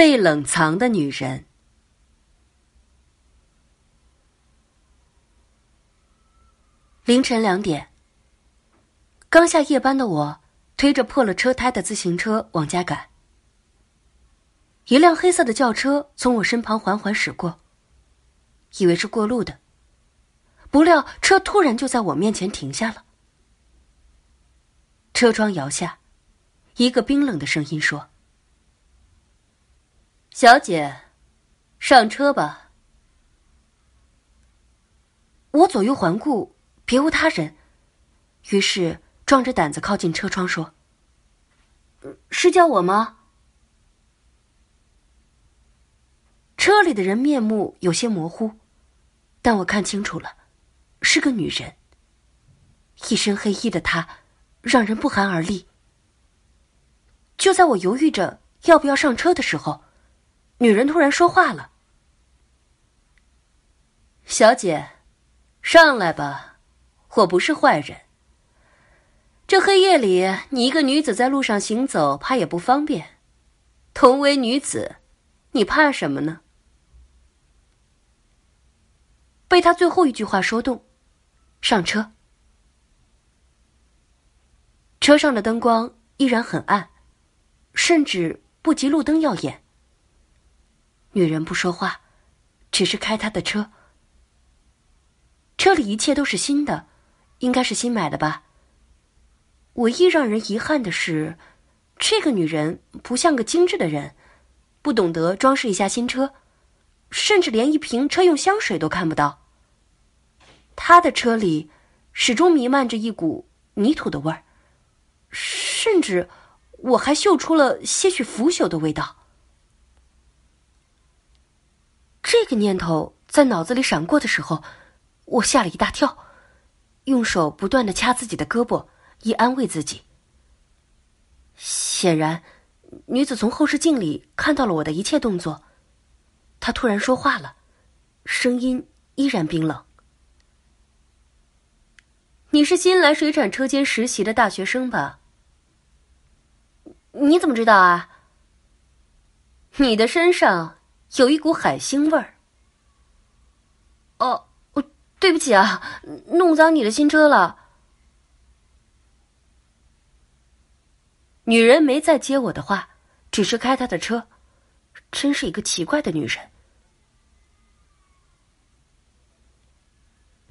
被冷藏的女人。凌晨两点，刚下夜班的我推着破了车胎的自行车往家赶。一辆黑色的轿车从我身旁缓缓驶过，以为是过路的，不料车突然就在我面前停下了。车窗摇下，一个冰冷的声音说：“小姐，上车吧。”我左右环顾，别无他人，于是壮着胆子靠近车窗说：“是叫我吗？”车里的人面目有些模糊，但我看清楚了，是个女人。一身黑衣的她，让人不寒而栗。就在我犹豫着要不要上车的时候，女人突然说话了：“小姐，上来吧，我不是坏人。这黑夜里，你一个女子在路上行走，怕也不方便。同为女子，你怕什么呢？”被他最后一句话说动，上车。车上的灯光依然很暗，甚至不及路灯耀眼。女人不说话，只是开她的车。车里一切都是新的，应该是新买的吧。唯一让人遗憾的是，这个女人不像个精致的人，不懂得装饰一下新车，甚至连一瓶车用香水都看不到。他的车里始终弥漫着一股泥土的味儿，甚至我还嗅出了些许腐朽的味道。这个念头在脑子里闪过的时候，我吓了一大跳，用手不断的掐自己的胳膊，以安慰自己。显然，女子从后视镜里看到了我的一切动作，她突然说话了，声音依然冰冷。你是新来水产车间实习的大学生吧？你怎么知道啊？你的身上有一股海腥味儿。哦，对不起啊，弄脏你的新车了。女人没再接我的话，只是开她的车，真是一个奇怪的女人。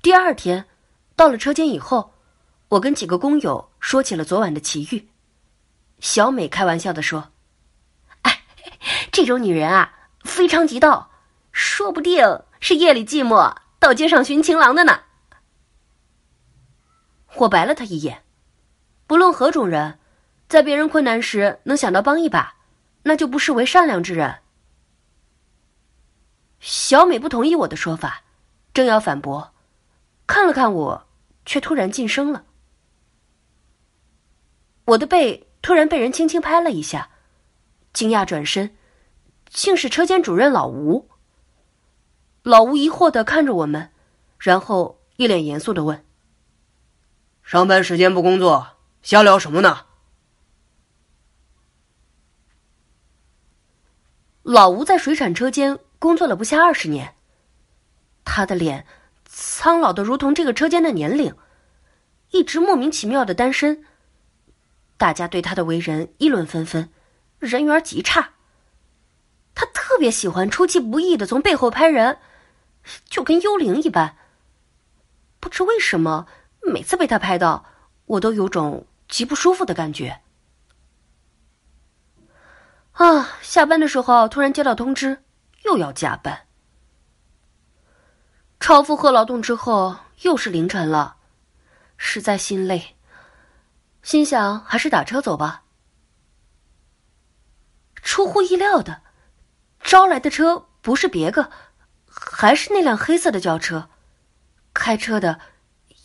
第二天。到了车间以后，我跟几个工友说起了昨晚的奇遇。小美开玩笑的说：“哎，这种女人啊，非常急道，说不定是夜里寂寞到街上寻情郎的呢。”我白了他一眼，不论何种人，在别人困难时能想到帮一把，那就不失为善良之人。小美不同意我的说法，正要反驳，看了看我。却突然噤声了，我的背突然被人轻轻拍了一下，惊讶转身，竟是车间主任老吴。老吴疑惑的看着我们，然后一脸严肃的问：“上班时间不工作，瞎聊什么呢？”老吴在水产车间工作了不下二十年，他的脸。苍老的如同这个车间的年龄，一直莫名其妙的单身。大家对他的为人议论纷纷，人缘极差。特别喜欢出其不意的从背后拍人，就跟幽灵一般。不知为什么，每次被他拍到，我都有种极不舒服的感觉。啊，下班的时候突然接到通知，又要加班。超负荷劳动之后，又是凌晨了，实在心累，心想还是打车走吧。出乎意料的，招来的车不是别个，还是那辆黑色的轿车，开车的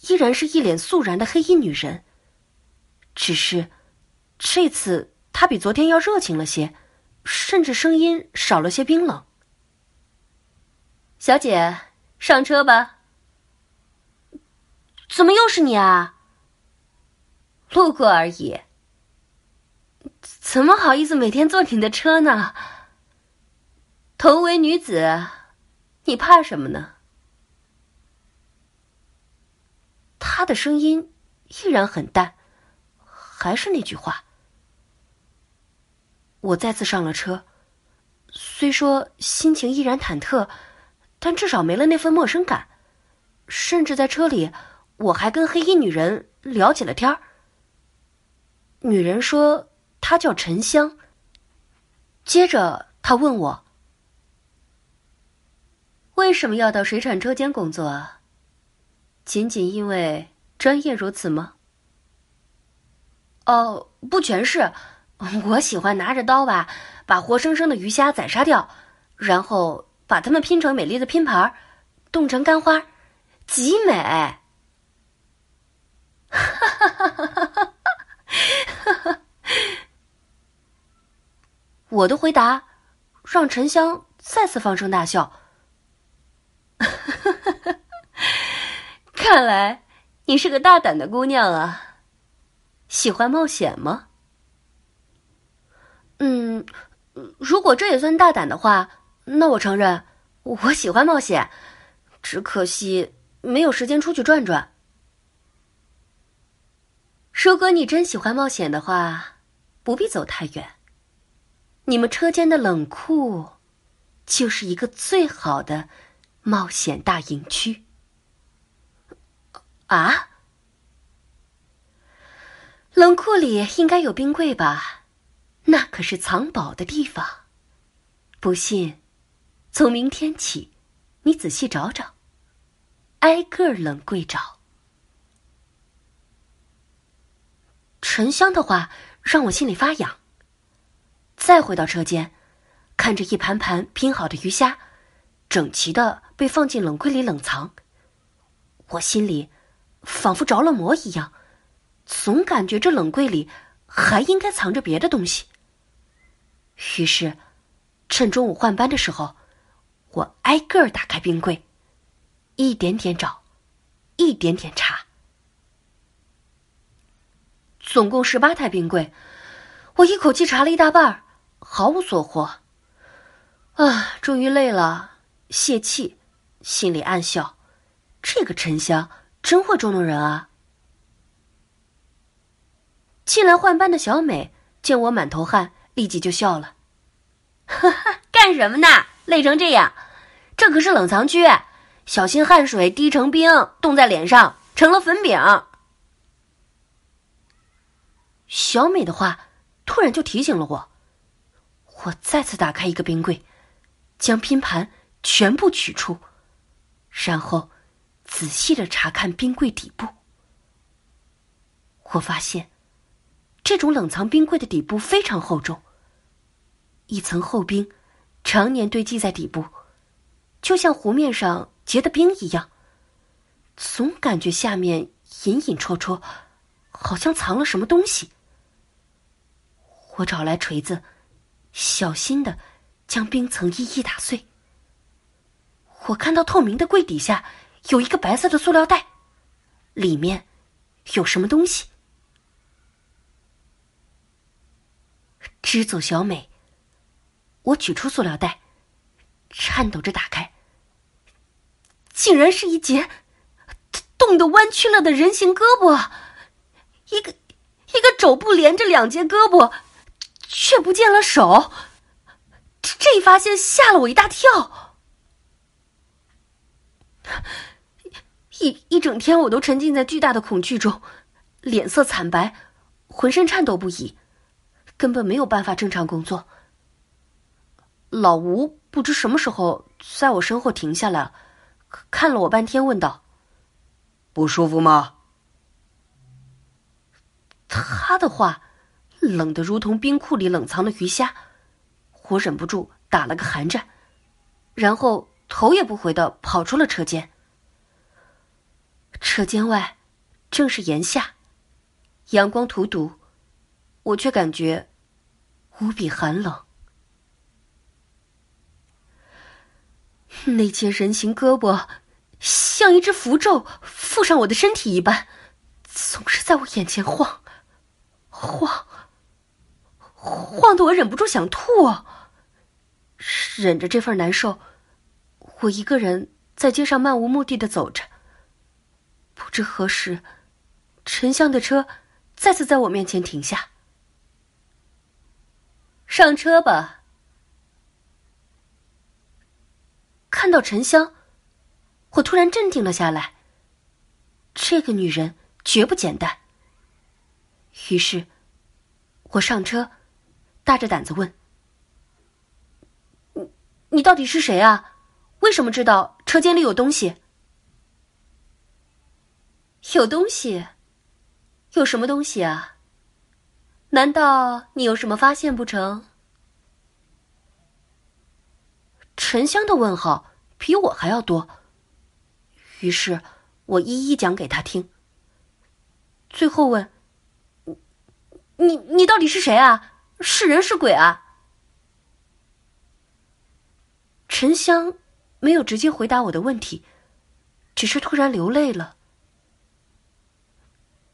依然是一脸肃然的黑衣女人，只是这次她比昨天要热情了些，甚至声音少了些冰冷。小姐。上车吧。怎么又是你啊？路过而已。怎么好意思每天坐你的车呢？同为女子，你怕什么呢？他的声音依然很淡，还是那句话。我再次上了车，虽说心情依然忐忑，但至少没了那份陌生感。甚至在车里，我还跟黑衣女人聊起了天儿。女人说她叫沉香。接着她问我：“为什么要到水产车间工作？仅仅因为专业如此吗？”哦，不全是。我喜欢拿着刀吧，把活生生的鱼虾宰杀掉，然后把它们拼成美丽的拼盘，冻成干花。极美，哈哈哈哈哈哈！我的回答让沉香再次放声大笑。看来你是个大胆的姑娘啊，喜欢冒险吗？嗯，如果这也算大胆的话，那我承认我喜欢冒险，只可惜。没有时间出去转转。如果你真喜欢冒险的话，不必走太远。你们车间的冷库，就是一个最好的冒险大营区。啊？冷库里应该有冰柜吧？那可是藏宝的地方。不信，从明天起，你仔细找找。挨个冷柜找。沉香的话让我心里发痒。再回到车间，看着一盘盘拼好的鱼虾，整齐的被放进冷柜里冷藏，我心里仿佛着了魔一样，总感觉这冷柜里还应该藏着别的东西。于是，趁中午换班的时候，我挨个打开冰柜。一点点找，一点点查，总共十八台冰柜，我一口气查了一大半毫无所获。啊，终于累了，泄气，心里暗笑：这个沉香真会捉弄人啊！进来换班的小美见我满头汗，立即就笑了：“哈哈，干什么呢？累成这样，这可是冷藏区。”小心汗水滴成冰，冻在脸上成了粉饼。小美的话突然就提醒了我，我再次打开一个冰柜，将拼盘全部取出，然后仔细的查看冰柜底部。我发现，这种冷藏冰柜的底部非常厚重，一层厚冰常年堆积在底部，就像湖面上。结的冰一样，总感觉下面隐隐绰绰，好像藏了什么东西。我找来锤子，小心的将冰层一一打碎。我看到透明的柜底下有一个白色的塑料袋，里面有什么东西。支走小美，我取出塑料袋，颤抖着打开。竟然是一截冻得弯曲了的人形胳膊，一个一个肘部连着两截胳膊，却不见了手。这一发现吓了我一大跳。一一整天我都沉浸在巨大的恐惧中，脸色惨白，浑身颤抖不已，根本没有办法正常工作。老吴不知什么时候在我身后停下来。看了我半天，问道：“不舒服吗？”他的话冷得如同冰库里冷藏的鱼虾，我忍不住打了个寒战，然后头也不回的跑出了车间。车间外正是炎夏，阳光荼毒，我却感觉无比寒冷。那截人形胳膊，像一只符咒附上我的身体一般，总是在我眼前晃，晃，晃得我忍不住想吐。忍着这份难受，我一个人在街上漫无目的的走着。不知何时，沉香的车再次在我面前停下。上车吧。看到沉香，我突然镇定了下来。这个女人绝不简单。于是，我上车，大着胆子问：“你，你到底是谁啊？为什么知道车间里有东西？有东西？有什么东西啊？难道你有什么发现不成？”沉香的问号比我还要多。于是我一一讲给他听。最后问。你你到底是谁啊？是人是鬼啊？沉香没有直接回答我的问题，只是突然流泪了。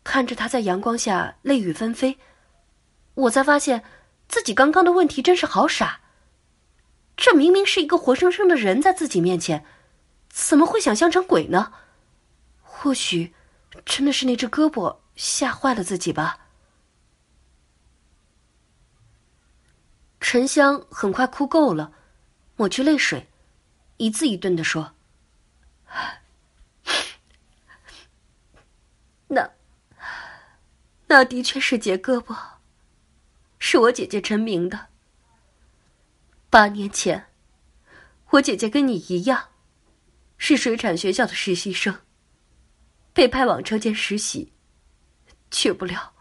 看着他在阳光下泪雨纷飞，我才发现自己刚刚的问题真是好傻。这明明是一个活生生的人在自己面前，怎么会想象成鬼呢？或许真的是那只胳膊吓坏了自己吧。沉香很快哭够了，抹去泪水，一字一顿的说：“那，那的确是截胳膊，是我姐姐陈明的。八年前，我姐姐跟你一样，是水产学校的实习生，被派往车间实习，去不了，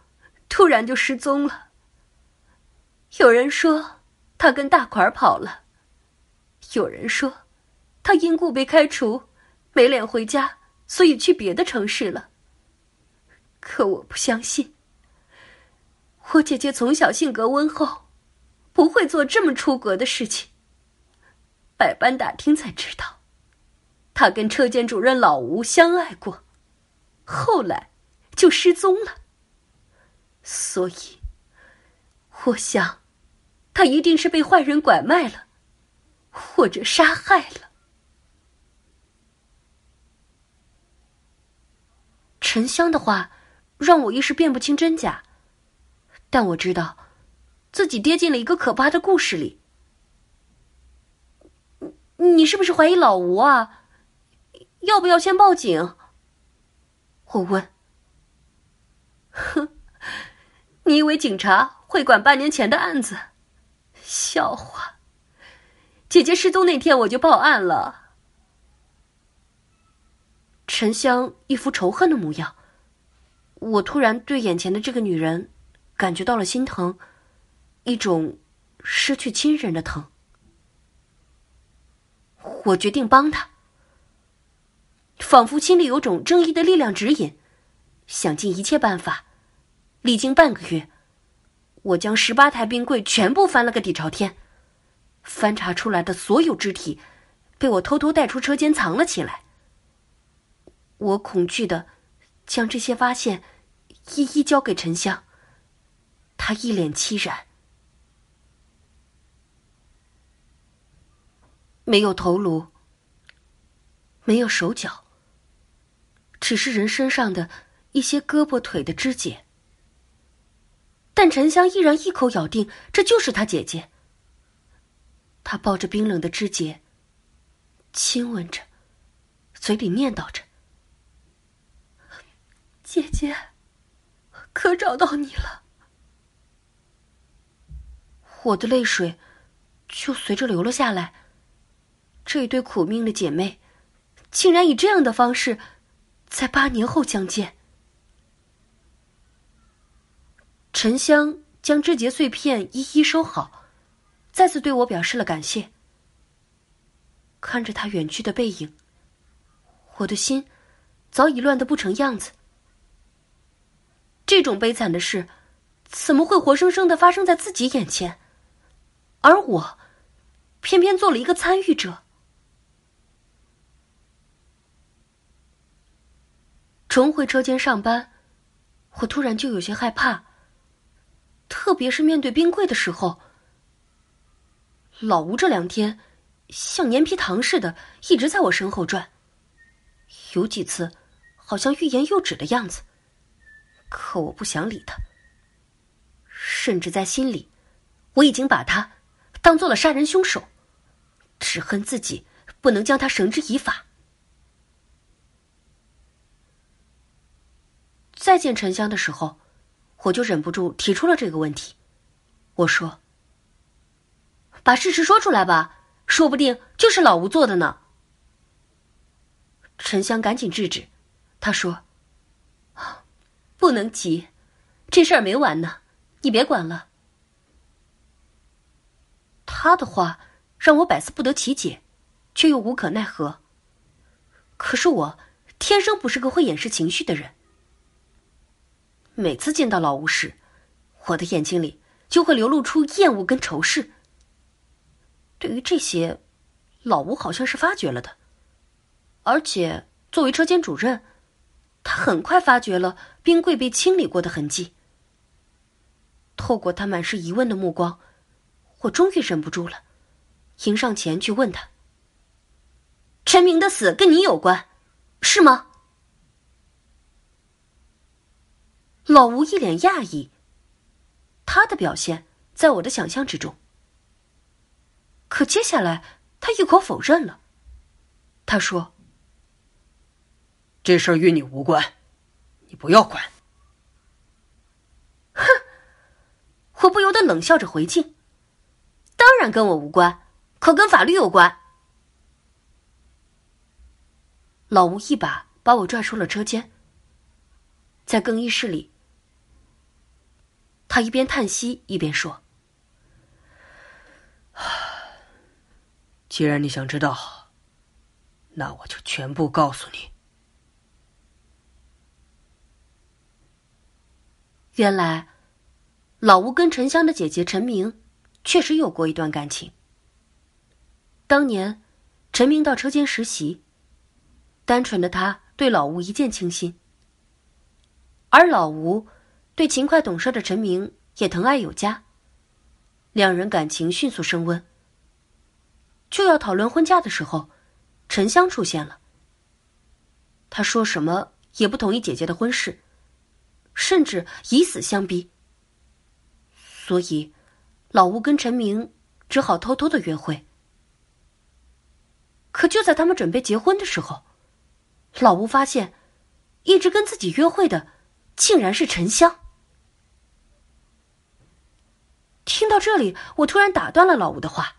突然就失踪了。”有人说他跟大款跑了，有人说他因故被开除，没脸回家，所以去别的城市了。可我不相信，我姐姐从小性格温厚，不会做这么出格的事情。百般打听才知道，她跟车间主任老吴相爱过，后来就失踪了。所以。我想，他一定是被坏人拐卖了，或者杀害了。沉香的话让我一时辨不清真假，但我知道自己跌进了一个可怕的故事里。你是不是怀疑老吴啊？要不要先报警？我问。哼，你以为警察？会管半年前的案子？笑话！姐姐失踪那天我就报案了。沉香一副仇恨的模样，我突然对眼前的这个女人感觉到了心疼，一种失去亲人的疼。我决定帮她，仿佛心里有种正义的力量指引，想尽一切办法。历经半个月。我将十八台冰柜全部翻了个底朝天，翻查出来的所有肢体，被我偷偷带出车间藏了起来。我恐惧的将这些发现一一交给沉香，他一脸凄然。没有头颅，没有手脚，只是人身上的一些胳膊腿的肢解。但沉香依然一口咬定这就是他姐姐。他抱着冰冷的肢节，亲吻着，嘴里念叨着：“姐姐，可找到你了。”我的泪水就随着流了下来。这一对苦命的姐妹，竟然以这样的方式，在八年后相见。沉香将肢节碎片一一收好，再次对我表示了感谢。看着他远去的背影，我的心早已乱得不成样子。这种悲惨的事，怎么会活生生的发生在自己眼前？而我，偏偏做了一个参与者。重回车间上班，我突然就有些害怕。特别是面对冰柜的时候，老吴这两天像粘皮糖似的，一直在我身后转。有几次，好像欲言又止的样子。可我不想理他，甚至在心里，我已经把他当做了杀人凶手，只恨自己不能将他绳之以法。再见沉香的时候，我就忍不住提出了这个问题。我说：“把事实说出来吧，说不定就是老吴做的呢。”沉香赶紧制止，他说：“不能急，这事儿没完呢，你别管了。”他的话让我百思不得其解，却又无可奈何。可是我天生不是个会掩饰情绪的人，每次见到老吴时，我的眼睛里就会流露出厌恶跟仇视。对于这些，老吴好像是发觉了的。而且，作为车间主任，他很快发觉了冰柜被清理过的痕迹。透过他满是疑问的目光，我终于忍不住了，迎上前去问他：“陈明的死跟你有关，是吗？”老吴一脸讶异，他的表现在我的想象之中。可接下来，他一口否认了。他说。这事儿与你无关，你不要管。哼！我不由得冷笑着回敬：“当然跟我无关，可跟法律有关。”老吴一把把我拽出了车间，在更衣室里，他一边叹息一边说：“既然你想知道，那我就全部告诉你。”原来，老吴跟沉香的姐姐陈明确实有过一段感情。当年，陈明到车间实习，单纯的他对老吴一见倾心，而老吴对勤快懂事的陈明也疼爱有加，两人感情迅速升温。就要讨论婚嫁的时候，沉香出现了。他说什么也不同意姐姐的婚事。甚至以死相逼，所以老吴跟陈明只好偷偷的约会。可就在他们准备结婚的时候，老吴发现，一直跟自己约会的竟然是沉香。听到这里，我突然打断了老吴的话：“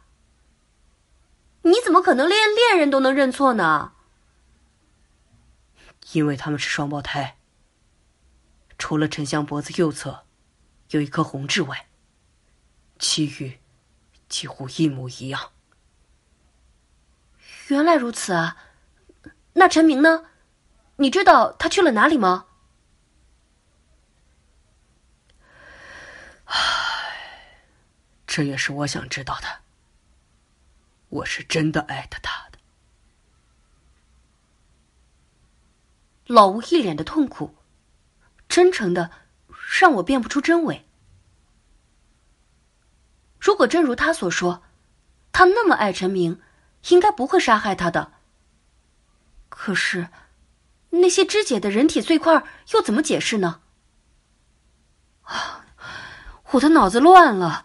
你怎么可能连恋人都能认错呢？”因为他们是双胞胎。除了沉香脖子右侧有一颗红痣外，其余几乎一模一样。原来如此啊！那陈明呢？你知道他去了哪里吗？唉，这也是我想知道的。我是真的爱着他的。老吴一脸的痛苦。真诚的，让我辨不出真伪。如果真如他所说，他那么爱陈明，应该不会杀害他的。可是，那些肢解的人体碎块又怎么解释呢？啊，我的脑子乱了，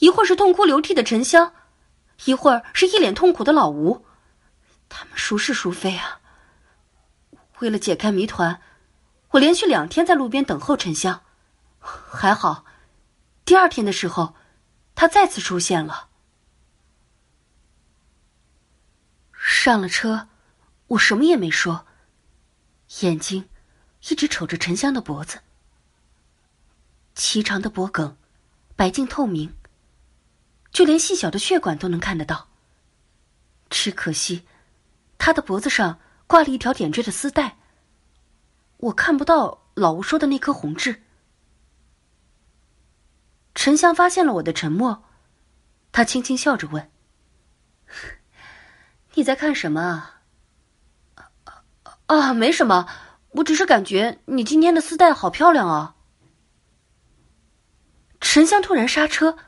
一会儿是痛哭流涕的沉香，一会儿是一脸痛苦的老吴，他们孰是孰非啊？为了解开谜团。我连续两天在路边等候沉香，还好，第二天的时候，他再次出现了。上了车，我什么也没说，眼睛一直瞅着沉香的脖子，颀长的脖颈，白净透明，就连细小的血管都能看得到。只可惜，他的脖子上挂了一条点缀的丝带。我看不到老吴说的那颗红痣。沉香发现了我的沉默，他轻轻笑着问：“你在看什么？”“啊，啊没什么，我只是感觉你今天的丝带好漂亮啊。”沉香突然刹车，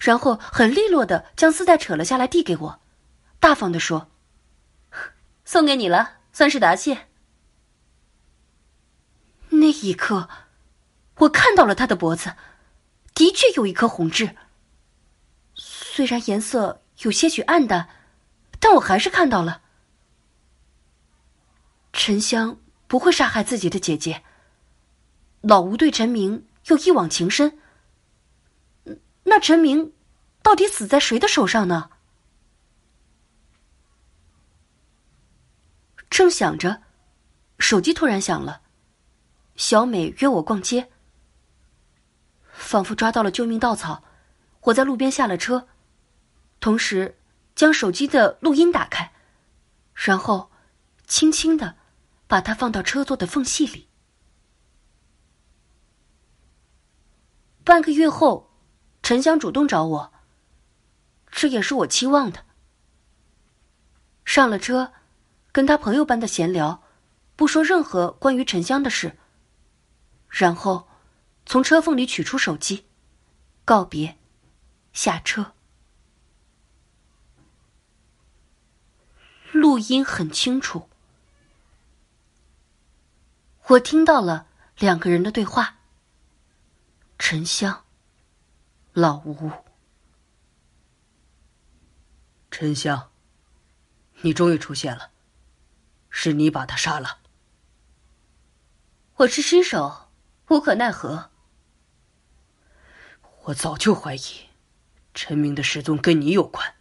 然后很利落的将丝带扯了下来，递给我，大方的说：“送给你了，算是答谢。”那一刻，我看到了他的脖子，的确有一颗红痣。虽然颜色有些许暗淡，但我还是看到了。沉香不会杀害自己的姐姐。老吴对陈明又一往情深。那陈明到底死在谁的手上呢？正想着，手机突然响了。小美约我逛街，仿佛抓到了救命稻草，我在路边下了车，同时将手机的录音打开，然后轻轻的把它放到车座的缝隙里。半个月后，沉香主动找我，这也是我期望的。上了车，跟他朋友般的闲聊，不说任何关于沉香的事。然后，从车缝里取出手机，告别，下车。录音很清楚，我听到了两个人的对话。沉香，老吴，沉香，你终于出现了，是你把他杀了。我是失手。无可奈何。我早就怀疑，陈明的失踪跟你有关。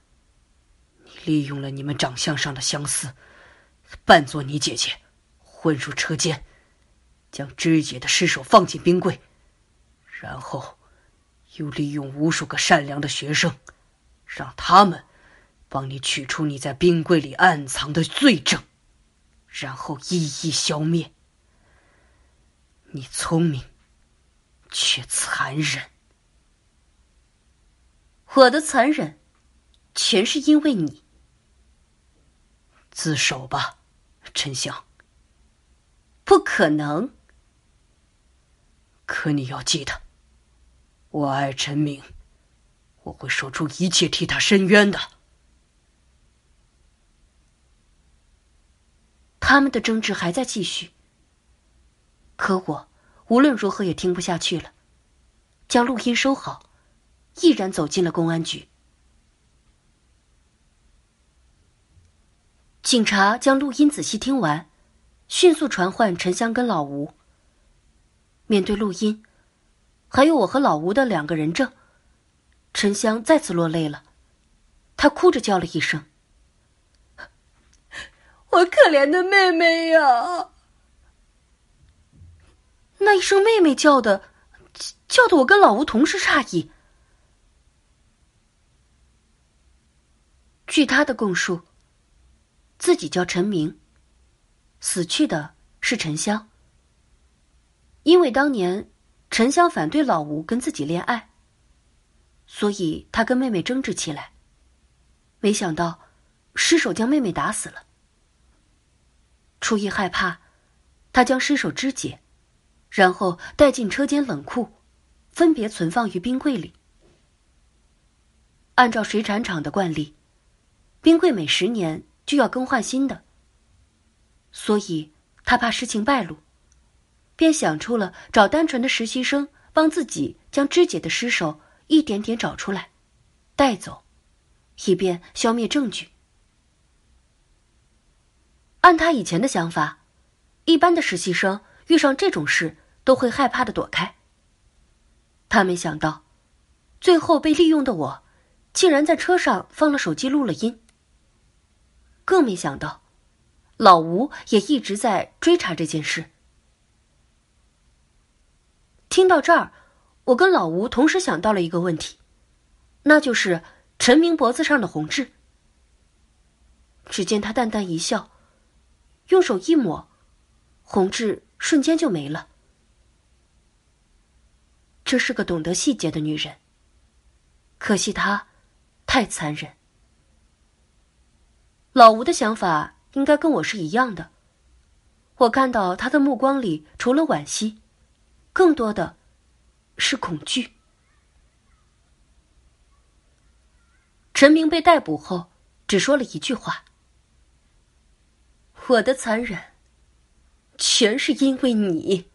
你利用了你们长相上的相似，扮作你姐姐，混入车间，将芝姐的尸首放进冰柜，然后又利用无数个善良的学生，让他们帮你取出你在冰柜里暗藏的罪证，然后一一消灭。你聪明，却残忍。我的残忍，全是因为你。自首吧，沉香。不可能。可你要记得，我爱陈明，我会说出一切替他伸冤的。他们的争执还在继续。可我无论如何也听不下去了，将录音收好，毅然走进了公安局。警察将录音仔细听完，迅速传唤陈香跟老吴。面对录音，还有我和老吴的两个人证，陈香再次落泪了，她哭着叫了一声：“ 我可怜的妹妹呀！”那一声“妹妹”叫的，叫的我跟老吴同时诧异。据他的供述，自己叫陈明，死去的是沉香。因为当年沉香反对老吴跟自己恋爱，所以他跟妹妹争执起来。没想到失手将妹妹打死了。出于害怕，他将尸首肢解。然后带进车间冷库，分别存放于冰柜里。按照水产厂的惯例，冰柜每十年就要更换新的。所以他怕事情败露，便想出了找单纯的实习生帮自己将肢解的尸首一点点找出来，带走，以便消灭证据。按他以前的想法，一般的实习生遇上这种事。都会害怕的躲开。他没想到，最后被利用的我，竟然在车上放了手机录了音。更没想到，老吴也一直在追查这件事。听到这儿，我跟老吴同时想到了一个问题，那就是陈明脖子上的红痣。只见他淡淡一笑，用手一抹，红痣瞬间就没了。这是个懂得细节的女人。可惜她太残忍。老吴的想法应该跟我是一样的。我看到他的目光里除了惋惜，更多的是恐惧。陈明被逮捕后，只说了一句话：“我的残忍，全是因为你。”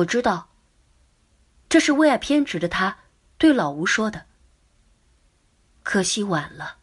我知道，这是为爱偏执的他对老吴说的。可惜晚了。